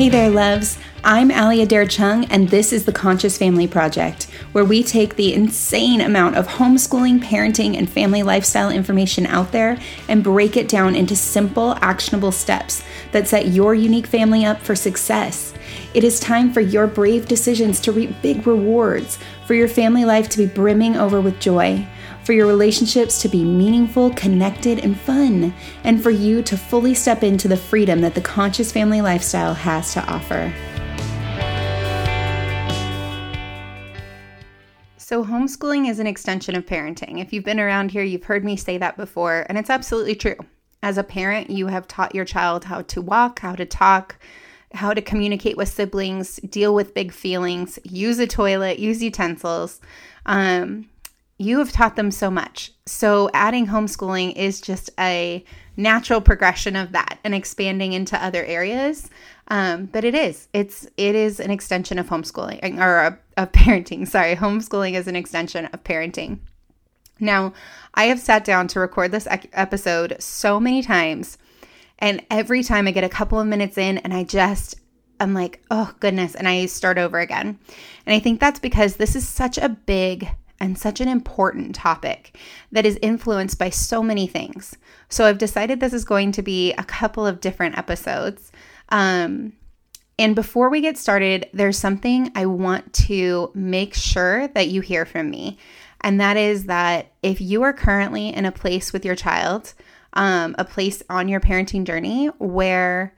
Hey there, loves. I'm Ali Adair Chung, and this is the Conscious Family Project, where we take the insane amount of homeschooling, parenting, and family lifestyle information out there and break it down into simple, actionable steps that set your unique family up for success. It is time for your brave decisions to reap big rewards, for your family life to be brimming over with joy for your relationships to be meaningful, connected, and fun, and for you to fully step into the freedom that the conscious family lifestyle has to offer. So, homeschooling is an extension of parenting. If you've been around here, you've heard me say that before, and it's absolutely true. As a parent, you have taught your child how to walk, how to talk, how to communicate with siblings, deal with big feelings, use a toilet, use utensils. Um, you have taught them so much. So, adding homeschooling is just a natural progression of that and expanding into other areas. Um, but it is, it's, it is an extension of homeschooling or of parenting. Sorry, homeschooling is an extension of parenting. Now, I have sat down to record this episode so many times, and every time I get a couple of minutes in and I just, I'm like, oh goodness, and I start over again. And I think that's because this is such a big and such an important topic that is influenced by so many things. So I've decided this is going to be a couple of different episodes. Um, and before we get started, there's something I want to make sure that you hear from me. And that is that if you are currently in a place with your child, um, a place on your parenting journey where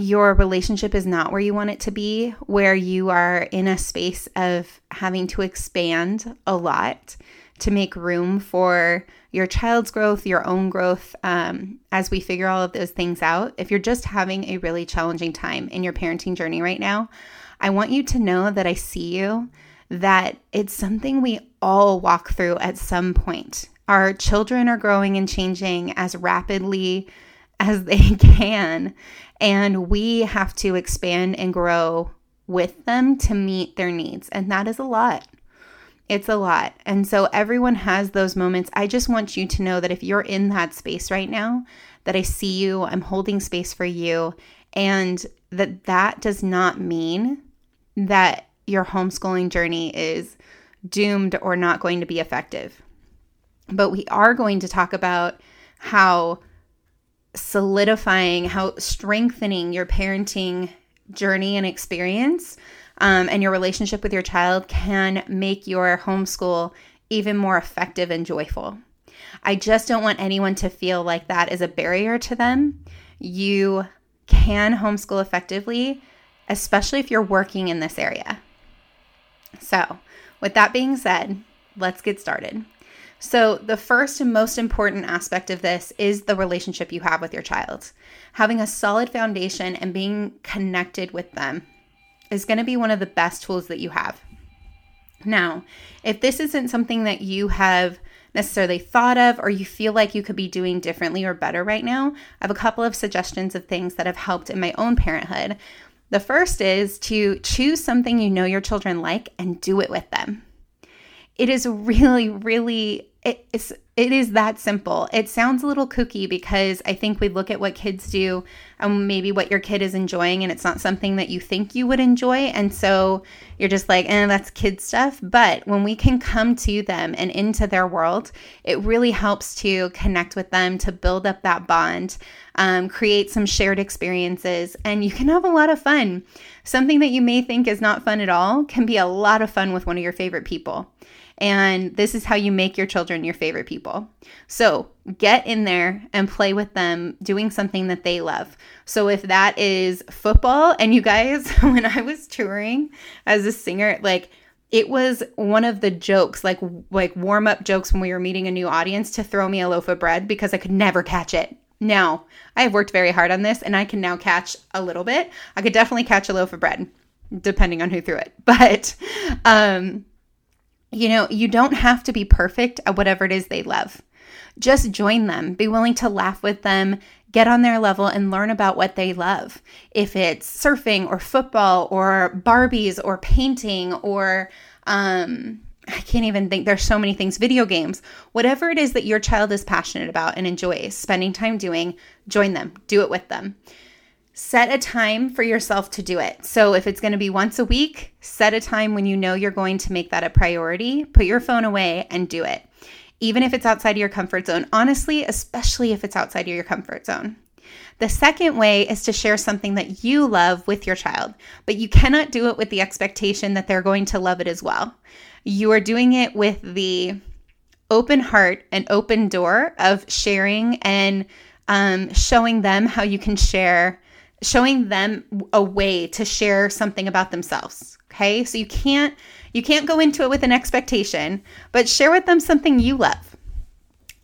your relationship is not where you want it to be, where you are in a space of having to expand a lot to make room for your child's growth, your own growth, um, as we figure all of those things out. If you're just having a really challenging time in your parenting journey right now, I want you to know that I see you, that it's something we all walk through at some point. Our children are growing and changing as rapidly as they can. And we have to expand and grow with them to meet their needs. And that is a lot. It's a lot. And so everyone has those moments. I just want you to know that if you're in that space right now, that I see you, I'm holding space for you, and that that does not mean that your homeschooling journey is doomed or not going to be effective. But we are going to talk about how solidifying, how strengthening your parenting journey and experience um, and your relationship with your child can make your homeschool even more effective and joyful. I just don't want anyone to feel like that is a barrier to them. You can homeschool effectively, especially if you're working in this area. So, with that being said, let's get started. So, the first and most important aspect of this is the relationship you have with your child. Having a solid foundation and being connected with them is going to be one of the best tools that you have. Now, if this isn't something that you have necessarily thought of or you feel like you could be doing differently or better right now, I have a couple of suggestions of things that have helped in my own parenthood. The first is to choose something you know your children like and do it with them. It is really, really it, it's it is that simple. It sounds a little kooky because I think we look at what kids do and maybe what your kid is enjoying, and it's not something that you think you would enjoy. And so you're just like, eh, that's kid stuff. But when we can come to them and into their world, it really helps to connect with them, to build up that bond, um, create some shared experiences, and you can have a lot of fun. Something that you may think is not fun at all can be a lot of fun with one of your favorite people. And this is how you make your children your favorite people. So get in there and play with them doing something that they love. So if that is football, and you guys, when I was touring as a singer, like it was one of the jokes, like like warm up jokes when we were meeting a new audience, to throw me a loaf of bread because I could never catch it. Now I have worked very hard on this, and I can now catch a little bit. I could definitely catch a loaf of bread, depending on who threw it. But um, you know, you don't have to be perfect at whatever it is they love. Just join them, be willing to laugh with them, get on their level, and learn about what they love. If it's surfing or football or Barbies or painting or, um, I can't even think, there's so many things, video games, whatever it is that your child is passionate about and enjoys spending time doing, join them, do it with them. Set a time for yourself to do it. So, if it's going to be once a week, set a time when you know you're going to make that a priority. Put your phone away and do it, even if it's outside of your comfort zone. Honestly, especially if it's outside of your comfort zone. The second way is to share something that you love with your child, but you cannot do it with the expectation that they're going to love it as well. You are doing it with the open heart and open door of sharing and um, showing them how you can share, showing them a way to share something about themselves. Okay, so you can't you can't go into it with an expectation, but share with them something you love.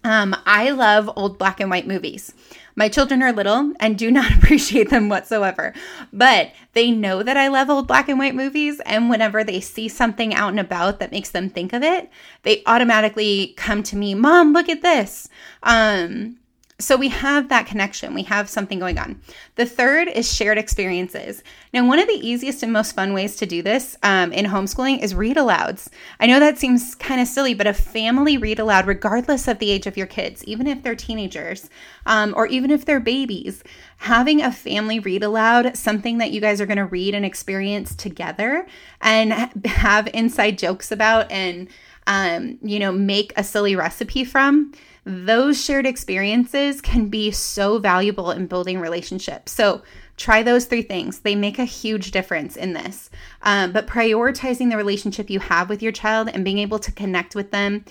Um, I love old black and white movies. My children are little and do not appreciate them whatsoever, but they know that I love old black and white movies. And whenever they see something out and about that makes them think of it, they automatically come to me, Mom, look at this. Um, so we have that connection. We have something going on. The third is shared experiences. Now, one of the easiest and most fun ways to do this um, in homeschooling is read alouds. I know that seems kind of silly, but a family read aloud, regardless of the age of your kids, even if they're teenagers um, or even if they're babies, having a family read aloud, something that you guys are going to read and experience together and have inside jokes about and, um, you know, make a silly recipe from those shared experiences can be so valuable in building relationships. So, try those three things. They make a huge difference in this. Um, but prioritizing the relationship you have with your child and being able to connect with them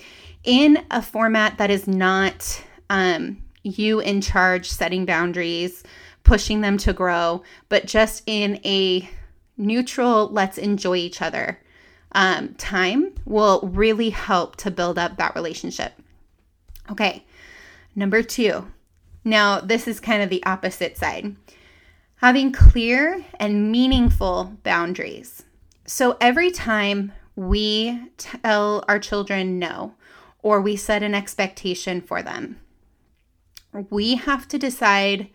in a format that is not um, you in charge, setting boundaries, pushing them to grow, but just in a neutral, let's enjoy each other um, time will really help to build up that relationship. Okay, number two. Now, this is kind of the opposite side having clear and meaningful boundaries. So every time we tell our children no, or we set an expectation for them, we have to decide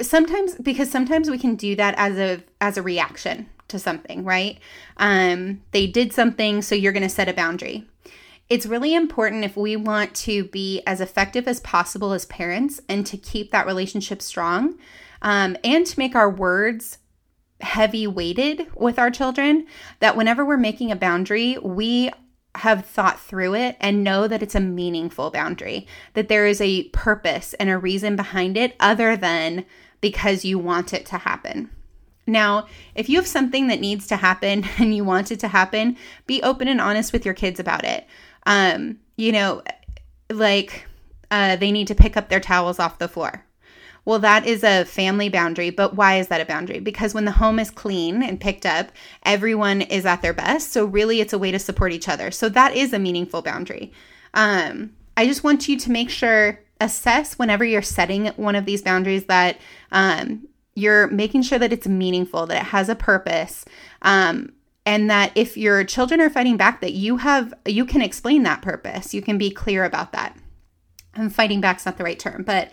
sometimes because sometimes we can do that as a as a reaction to something right um they did something so you're going to set a boundary it's really important if we want to be as effective as possible as parents and to keep that relationship strong um, and to make our words heavy weighted with our children that whenever we're making a boundary, we have thought through it and know that it's a meaningful boundary, that there is a purpose and a reason behind it other than because you want it to happen. Now, if you have something that needs to happen and you want it to happen, be open and honest with your kids about it um, you know, like uh, they need to pick up their towels off the floor. Well, that is a family boundary, but why is that a boundary? Because when the home is clean and picked up, everyone is at their best. So, really, it's a way to support each other. So, that is a meaningful boundary. Um, I just want you to make sure, assess whenever you're setting one of these boundaries that um, you're making sure that it's meaningful, that it has a purpose, um, and that if your children are fighting back that you have you can explain that purpose. You can be clear about that. And fighting back's not the right term but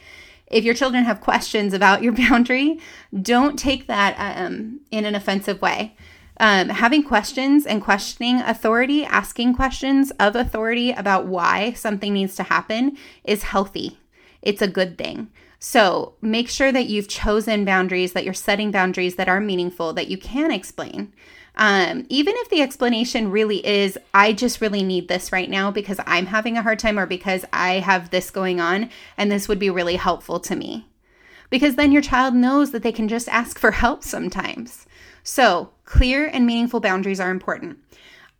if your children have questions about your boundary don't take that um, in an offensive way. Um, having questions and questioning authority asking questions of authority about why something needs to happen is healthy. It's a good thing so make sure that you've chosen boundaries that you're setting boundaries that are meaningful that you can explain um, even if the explanation really is, I just really need this right now because I'm having a hard time or because I have this going on and this would be really helpful to me. Because then your child knows that they can just ask for help sometimes. So, clear and meaningful boundaries are important.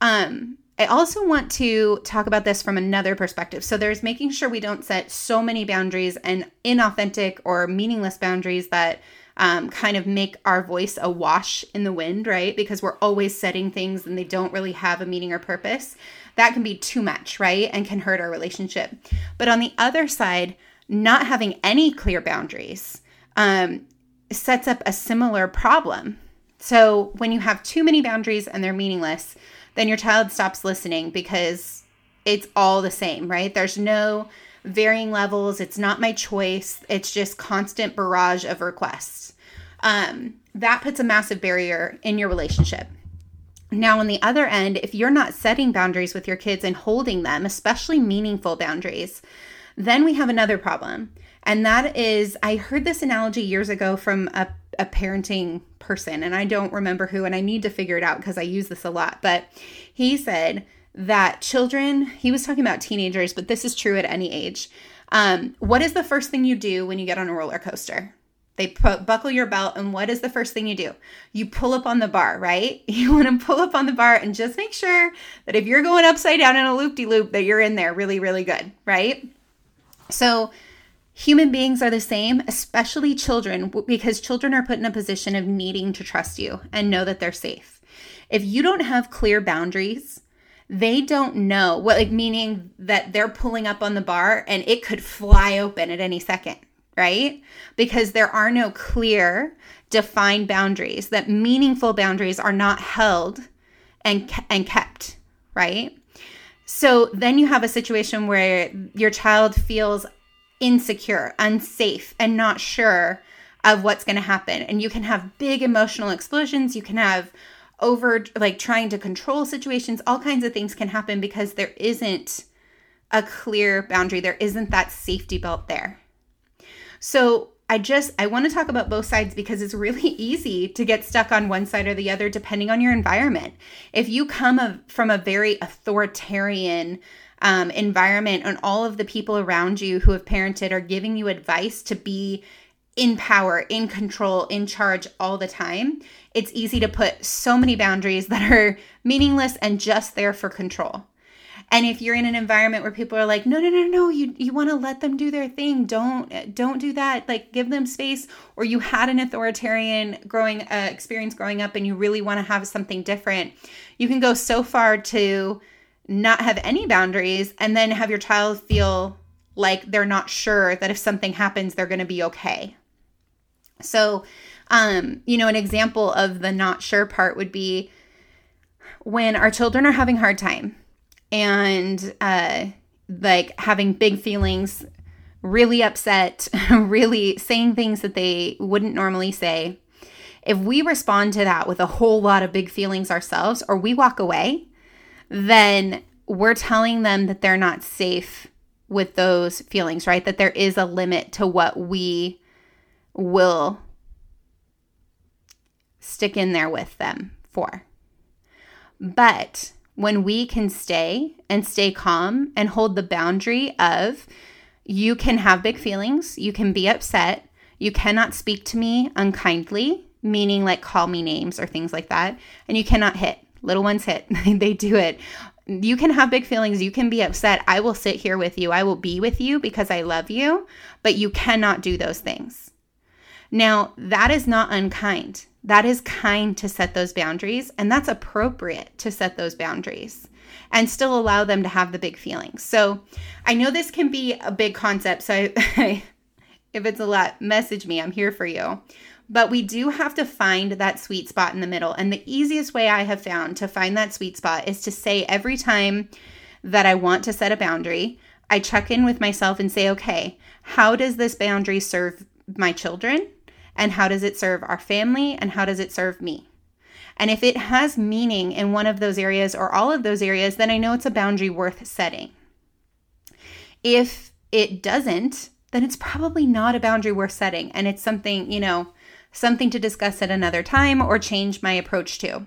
Um, I also want to talk about this from another perspective. So, there's making sure we don't set so many boundaries and inauthentic or meaningless boundaries that um, kind of make our voice a wash in the wind, right? Because we're always setting things and they don't really have a meaning or purpose. That can be too much, right? And can hurt our relationship. But on the other side, not having any clear boundaries um, sets up a similar problem. So when you have too many boundaries and they're meaningless, then your child stops listening because it's all the same, right? There's no varying levels. It's not my choice. It's just constant barrage of requests. Um, that puts a massive barrier in your relationship. Now, on the other end, if you're not setting boundaries with your kids and holding them, especially meaningful boundaries, then we have another problem. And that is, I heard this analogy years ago from a, a parenting person, and I don't remember who, and I need to figure it out because I use this a lot. But he said that children, he was talking about teenagers, but this is true at any age. Um, what is the first thing you do when you get on a roller coaster? They put, buckle your belt, and what is the first thing you do? You pull up on the bar, right? You want to pull up on the bar and just make sure that if you're going upside down in a loop de loop, that you're in there really, really good, right? So, human beings are the same, especially children, because children are put in a position of needing to trust you and know that they're safe. If you don't have clear boundaries, they don't know what, like, meaning that they're pulling up on the bar and it could fly open at any second right? Because there are no clear, defined boundaries, that meaningful boundaries are not held and, and kept, right? So then you have a situation where your child feels insecure, unsafe, and not sure of what's going to happen. And you can have big emotional explosions. You can have over, like, trying to control situations. All kinds of things can happen because there isn't a clear boundary. There isn't that safety belt there. So I just I want to talk about both sides because it's really easy to get stuck on one side or the other depending on your environment. If you come a, from a very authoritarian um, environment and all of the people around you who have parented are giving you advice to be in power, in control, in charge all the time, it's easy to put so many boundaries that are meaningless and just there for control. And if you're in an environment where people are like, no, no, no, no, you you want to let them do their thing. Don't don't do that. Like give them space. Or you had an authoritarian growing uh, experience growing up, and you really want to have something different. You can go so far to not have any boundaries, and then have your child feel like they're not sure that if something happens, they're going to be okay. So, um, you know, an example of the not sure part would be when our children are having hard time and uh, like having big feelings, really upset, really saying things that they wouldn't normally say. If we respond to that with a whole lot of big feelings ourselves, or we walk away, then we're telling them that they're not safe with those feelings, right? That there is a limit to what we will stick in there with them for. But when we can stay and stay calm and hold the boundary of you can have big feelings, you can be upset, you cannot speak to me unkindly, meaning like call me names or things like that, and you cannot hit. Little ones hit, they do it. You can have big feelings, you can be upset. I will sit here with you, I will be with you because I love you, but you cannot do those things. Now, that is not unkind. That is kind to set those boundaries, and that's appropriate to set those boundaries and still allow them to have the big feelings. So, I know this can be a big concept. So, if it's a lot, message me. I'm here for you. But we do have to find that sweet spot in the middle. And the easiest way I have found to find that sweet spot is to say every time that I want to set a boundary, I check in with myself and say, okay, how does this boundary serve my children? And how does it serve our family? And how does it serve me? And if it has meaning in one of those areas or all of those areas, then I know it's a boundary worth setting. If it doesn't, then it's probably not a boundary worth setting. And it's something, you know, something to discuss at another time or change my approach to.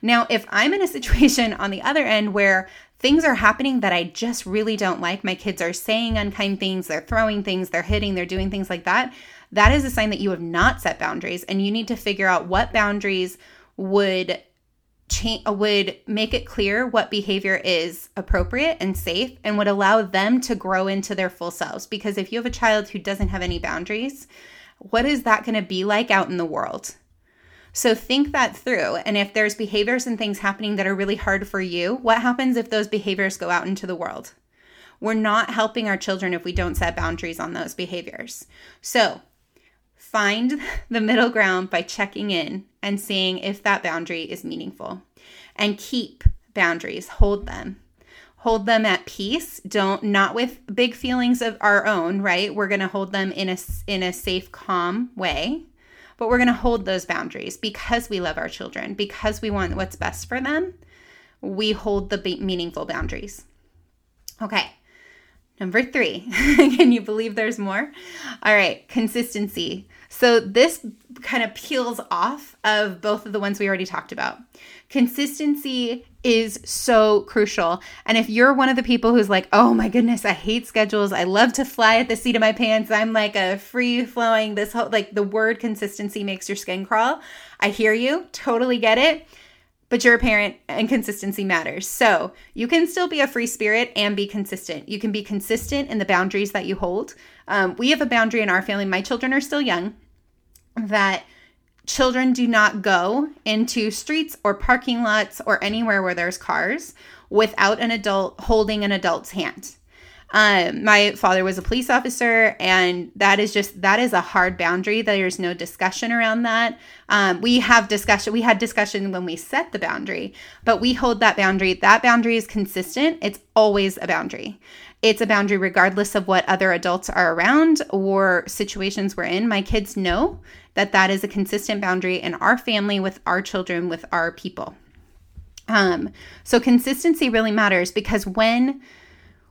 Now, if I'm in a situation on the other end where things are happening that I just really don't like, my kids are saying unkind things, they're throwing things, they're hitting, they're doing things like that, that is a sign that you have not set boundaries and you need to figure out what boundaries would change would make it clear what behavior is appropriate and safe and would allow them to grow into their full selves because if you have a child who doesn't have any boundaries what is that going to be like out in the world so think that through and if there's behaviors and things happening that are really hard for you what happens if those behaviors go out into the world we're not helping our children if we don't set boundaries on those behaviors so Find the middle ground by checking in and seeing if that boundary is meaningful. And keep boundaries, hold them. Hold them at peace. Don't not with big feelings of our own, right? We're going to hold them in a in a safe, calm way. But we're going to hold those boundaries because we love our children, because we want what's best for them. We hold the meaningful boundaries. Okay. Number three, can you believe there's more? All right, consistency. So this kind of peels off of both of the ones we already talked about. Consistency is so crucial. And if you're one of the people who's like, oh my goodness, I hate schedules. I love to fly at the seat of my pants. I'm like a free flowing, this whole, like the word consistency makes your skin crawl. I hear you, totally get it but you're a parent and consistency matters. So you can still be a free spirit and be consistent. You can be consistent in the boundaries that you hold. Um, we have a boundary in our family. My children are still young that children do not go into streets or parking lots or anywhere where there's cars without an adult holding an adult's hand. Um, my father was a police officer, and that is just that is a hard boundary. There's no discussion around that. Um, we have discussion. We had discussion when we set the boundary, but we hold that boundary. That boundary is consistent. It's always a boundary. It's a boundary regardless of what other adults are around or situations we're in. My kids know that that is a consistent boundary in our family with our children with our people. Um, so consistency really matters because when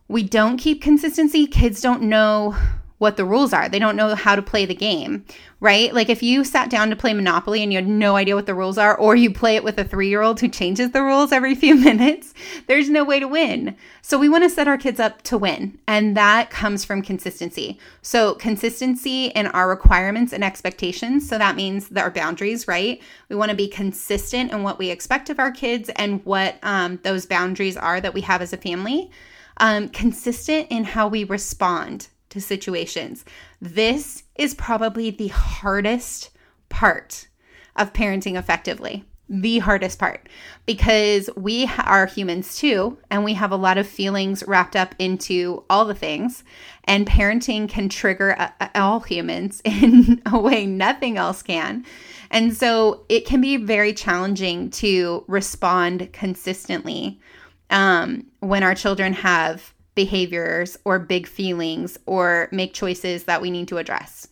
we don't keep consistency, kids don't know what the rules are. They don't know how to play the game, right? Like if you sat down to play Monopoly and you had no idea what the rules are, or you play it with a three year old who changes the rules every few minutes, there's no way to win. So we want to set our kids up to win. And that comes from consistency. So consistency in our requirements and expectations. So that means that our boundaries, right? We want to be consistent in what we expect of our kids and what um, those boundaries are that we have as a family um, consistent in how we respond to situations. This is probably the hardest part of parenting effectively. The hardest part because we are humans too, and we have a lot of feelings wrapped up into all the things. And parenting can trigger uh, all humans in a way nothing else can. And so it can be very challenging to respond consistently um, when our children have behaviors or big feelings or make choices that we need to address.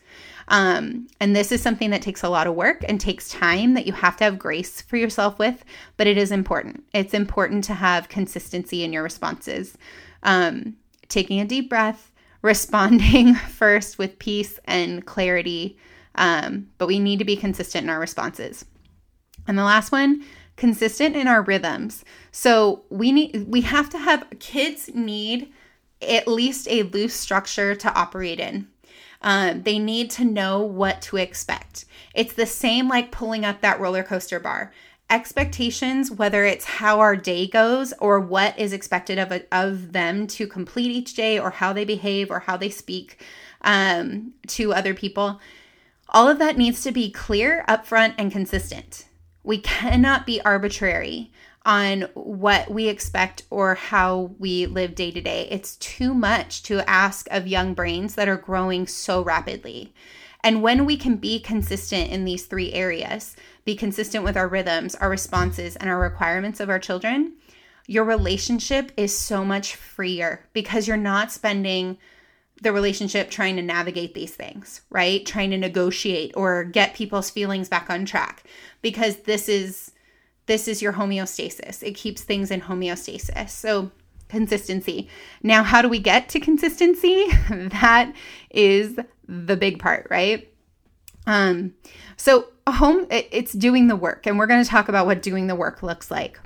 Um, and this is something that takes a lot of work and takes time that you have to have grace for yourself with, but it is important. It's important to have consistency in your responses. Um, taking a deep breath, responding first with peace and clarity, um, but we need to be consistent in our responses. And the last one consistent in our rhythms. So we need we have to have kids need at least a loose structure to operate in. Um, they need to know what to expect. It's the same like pulling up that roller coaster bar. Expectations, whether it's how our day goes or what is expected of, a, of them to complete each day or how they behave or how they speak um, to other people, all of that needs to be clear, upfront, and consistent. We cannot be arbitrary on what we expect or how we live day to day. It's too much to ask of young brains that are growing so rapidly. And when we can be consistent in these three areas, be consistent with our rhythms, our responses, and our requirements of our children, your relationship is so much freer because you're not spending the relationship trying to navigate these things, right? Trying to negotiate or get people's feelings back on track because this is this is your homeostasis. It keeps things in homeostasis. So consistency. Now, how do we get to consistency? that is the big part, right? Um, so home it, it's doing the work, and we're going to talk about what doing the work looks like.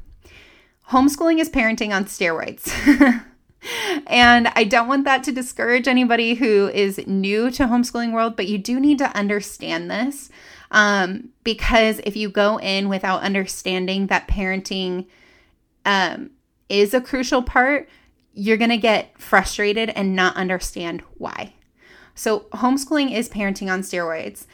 Homeschooling is parenting on steroids. and I don't want that to discourage anybody who is new to homeschooling world, but you do need to understand this. Um, because if you go in without understanding that parenting um, is a crucial part, you're going to get frustrated and not understand why. So, homeschooling is parenting on steroids.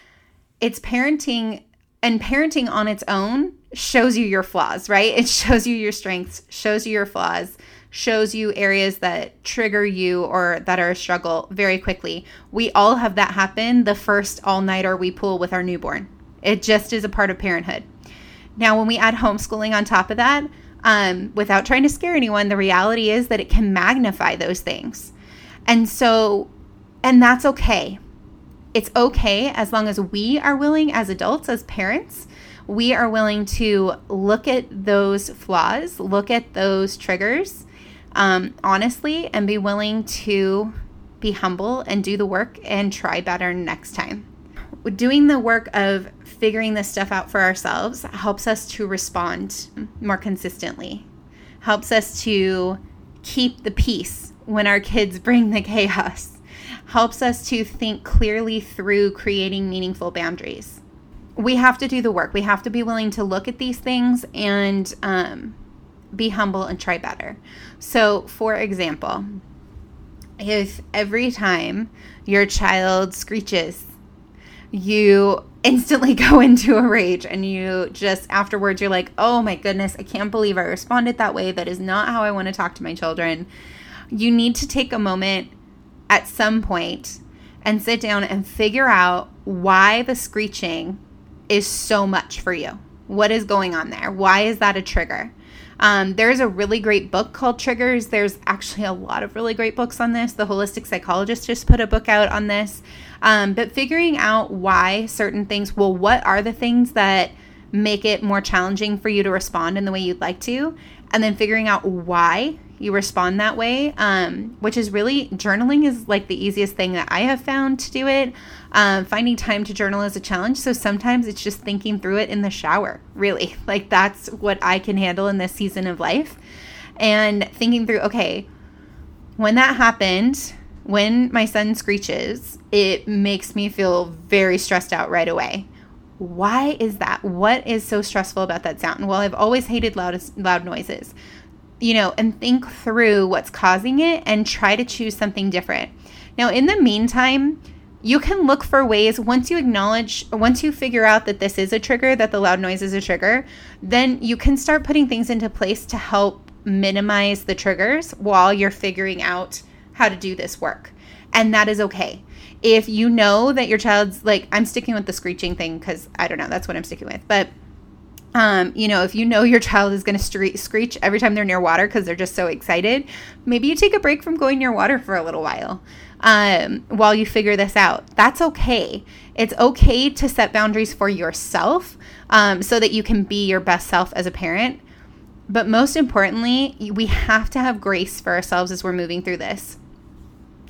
It's parenting, and parenting on its own shows you your flaws, right? It shows you your strengths, shows you your flaws, shows you areas that trigger you or that are a struggle very quickly. We all have that happen the first all nighter we pull with our newborn. It just is a part of parenthood. Now, when we add homeschooling on top of that, um, without trying to scare anyone, the reality is that it can magnify those things. And so, and that's okay. It's okay as long as we are willing, as adults, as parents, we are willing to look at those flaws, look at those triggers, um, honestly and be willing to be humble and do the work and try better next time. Doing the work of figuring this stuff out for ourselves helps us to respond more consistently, helps us to keep the peace when our kids bring the chaos, helps us to think clearly through creating meaningful boundaries. We have to do the work. We have to be willing to look at these things and um, be humble and try better. So, for example, if every time your child screeches, you instantly go into a rage and you just afterwards you're like, "Oh my goodness, I can't believe I responded that way. That is not how I want to talk to my children." You need to take a moment at some point and sit down and figure out why the screeching is so much for you. What is going on there? Why is that a trigger? Um, there's a really great book called Triggers. There's actually a lot of really great books on this. The Holistic Psychologist just put a book out on this. Um, but figuring out why certain things, well, what are the things that make it more challenging for you to respond in the way you'd like to? And then figuring out why you respond that way, um, which is really journaling is like the easiest thing that I have found to do it. Um, finding time to journal is a challenge. So sometimes it's just thinking through it in the shower, really. Like that's what I can handle in this season of life. And thinking through, okay, when that happened, when my son screeches, it makes me feel very stressed out right away. Why is that? What is so stressful about that sound? Well, I've always hated loud loud noises you know, and think through what's causing it and try to choose something different. Now, in the meantime, you can look for ways once you acknowledge, once you figure out that this is a trigger, that the loud noise is a trigger, then you can start putting things into place to help minimize the triggers while you're figuring out how to do this work. And that is okay. If you know that your child's like, I'm sticking with the screeching thing because I don't know, that's what I'm sticking with. But um, you know, if you know your child is going to screech every time they're near water because they're just so excited, maybe you take a break from going near water for a little while um, while you figure this out. That's okay. It's okay to set boundaries for yourself um, so that you can be your best self as a parent. But most importantly, we have to have grace for ourselves as we're moving through this.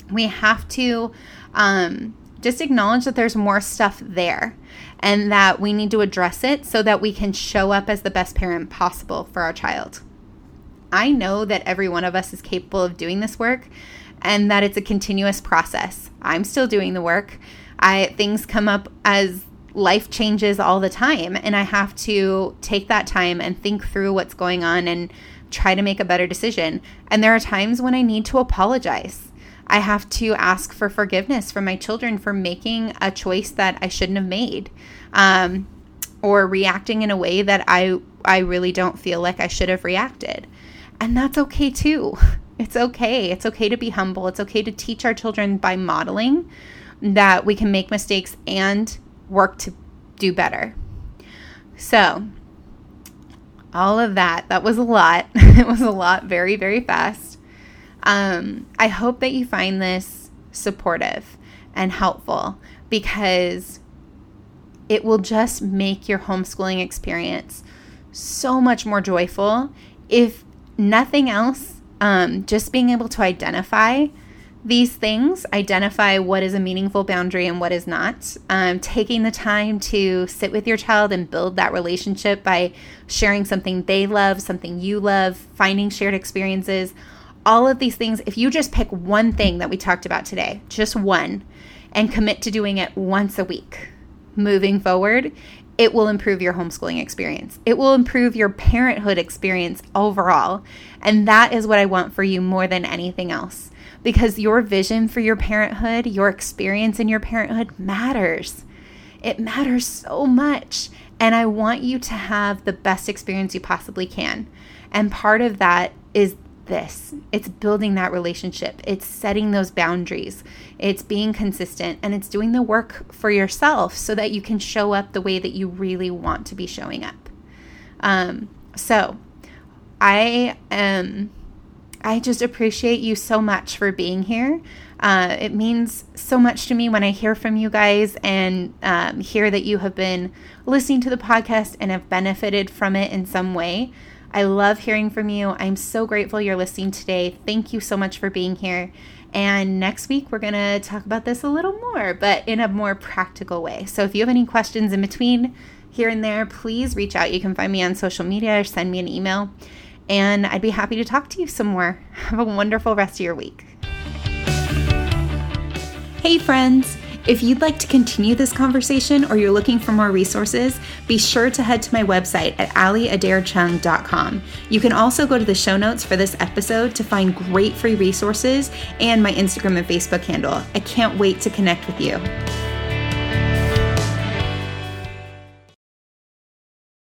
We have to um, just acknowledge that there's more stuff there and that we need to address it so that we can show up as the best parent possible for our child. I know that every one of us is capable of doing this work and that it's a continuous process. I'm still doing the work. I things come up as life changes all the time and I have to take that time and think through what's going on and try to make a better decision. And there are times when I need to apologize. I have to ask for forgiveness from my children for making a choice that I shouldn't have made, um, or reacting in a way that I I really don't feel like I should have reacted, and that's okay too. It's okay. It's okay to be humble. It's okay to teach our children by modeling that we can make mistakes and work to do better. So, all of that, that was a lot. it was a lot very, very fast. Um, I hope that you find this supportive and helpful because it will just make your homeschooling experience so much more joyful. If nothing else, um, just being able to identify these things, identify what is a meaningful boundary and what is not, um, taking the time to sit with your child and build that relationship by sharing something they love, something you love, finding shared experiences all of these things, if you just pick one thing that we talked about today, just one, and commit to doing it once a week moving forward, it will improve your homeschooling experience. It will improve your parenthood experience overall. And that is what I want for you more than anything else. Because your vision for your parenthood, your experience in your parenthood matters. It matters so much. And I want you to have the best experience you possibly can. And part of that is this. It's building that relationship, it's setting those boundaries, it's being consistent, and it's doing the work for yourself so that you can show up the way that you really want to be showing up. Um, so, I am. I just appreciate you so much for being here. Uh, it means so much to me when I hear from you guys and um, hear that you have been listening to the podcast and have benefited from it in some way. I love hearing from you. I'm so grateful you're listening today. Thank you so much for being here. And next week, we're going to talk about this a little more, but in a more practical way. So if you have any questions in between here and there, please reach out. You can find me on social media or send me an email, and I'd be happy to talk to you some more. Have a wonderful rest of your week. Hey, friends. If you'd like to continue this conversation or you're looking for more resources, be sure to head to my website at aliadairchung.com. You can also go to the show notes for this episode to find great free resources and my Instagram and Facebook handle. I can't wait to connect with you.